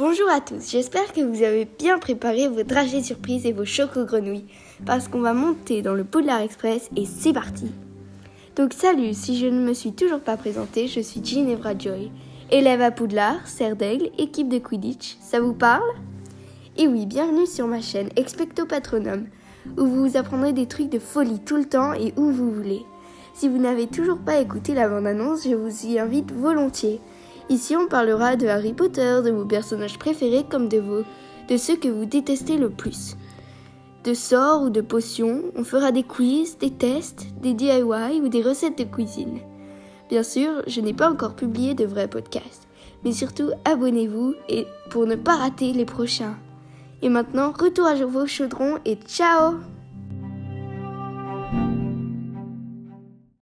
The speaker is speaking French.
Bonjour à tous, j'espère que vous avez bien préparé vos dragées surprises et vos chocs aux grenouilles, parce qu'on va monter dans le Poudlard Express et c'est parti Donc salut, si je ne me suis toujours pas présentée, je suis Ginevra Joy, élève à Poudlard, serre d'aigle, équipe de Quidditch, ça vous parle? Et oui, bienvenue sur ma chaîne Expecto Patronum, où vous apprendrez des trucs de folie tout le temps et où vous voulez. Si vous n'avez toujours pas écouté la bande-annonce, je vous y invite volontiers. Ici, on parlera de Harry Potter, de vos personnages préférés comme de vos, de ceux que vous détestez le plus. De sorts ou de potions, on fera des quiz, des tests, des DIY ou des recettes de cuisine. Bien sûr, je n'ai pas encore publié de vrais podcasts, mais surtout abonnez-vous et pour ne pas rater les prochains. Et maintenant, retour à vos chaudrons et ciao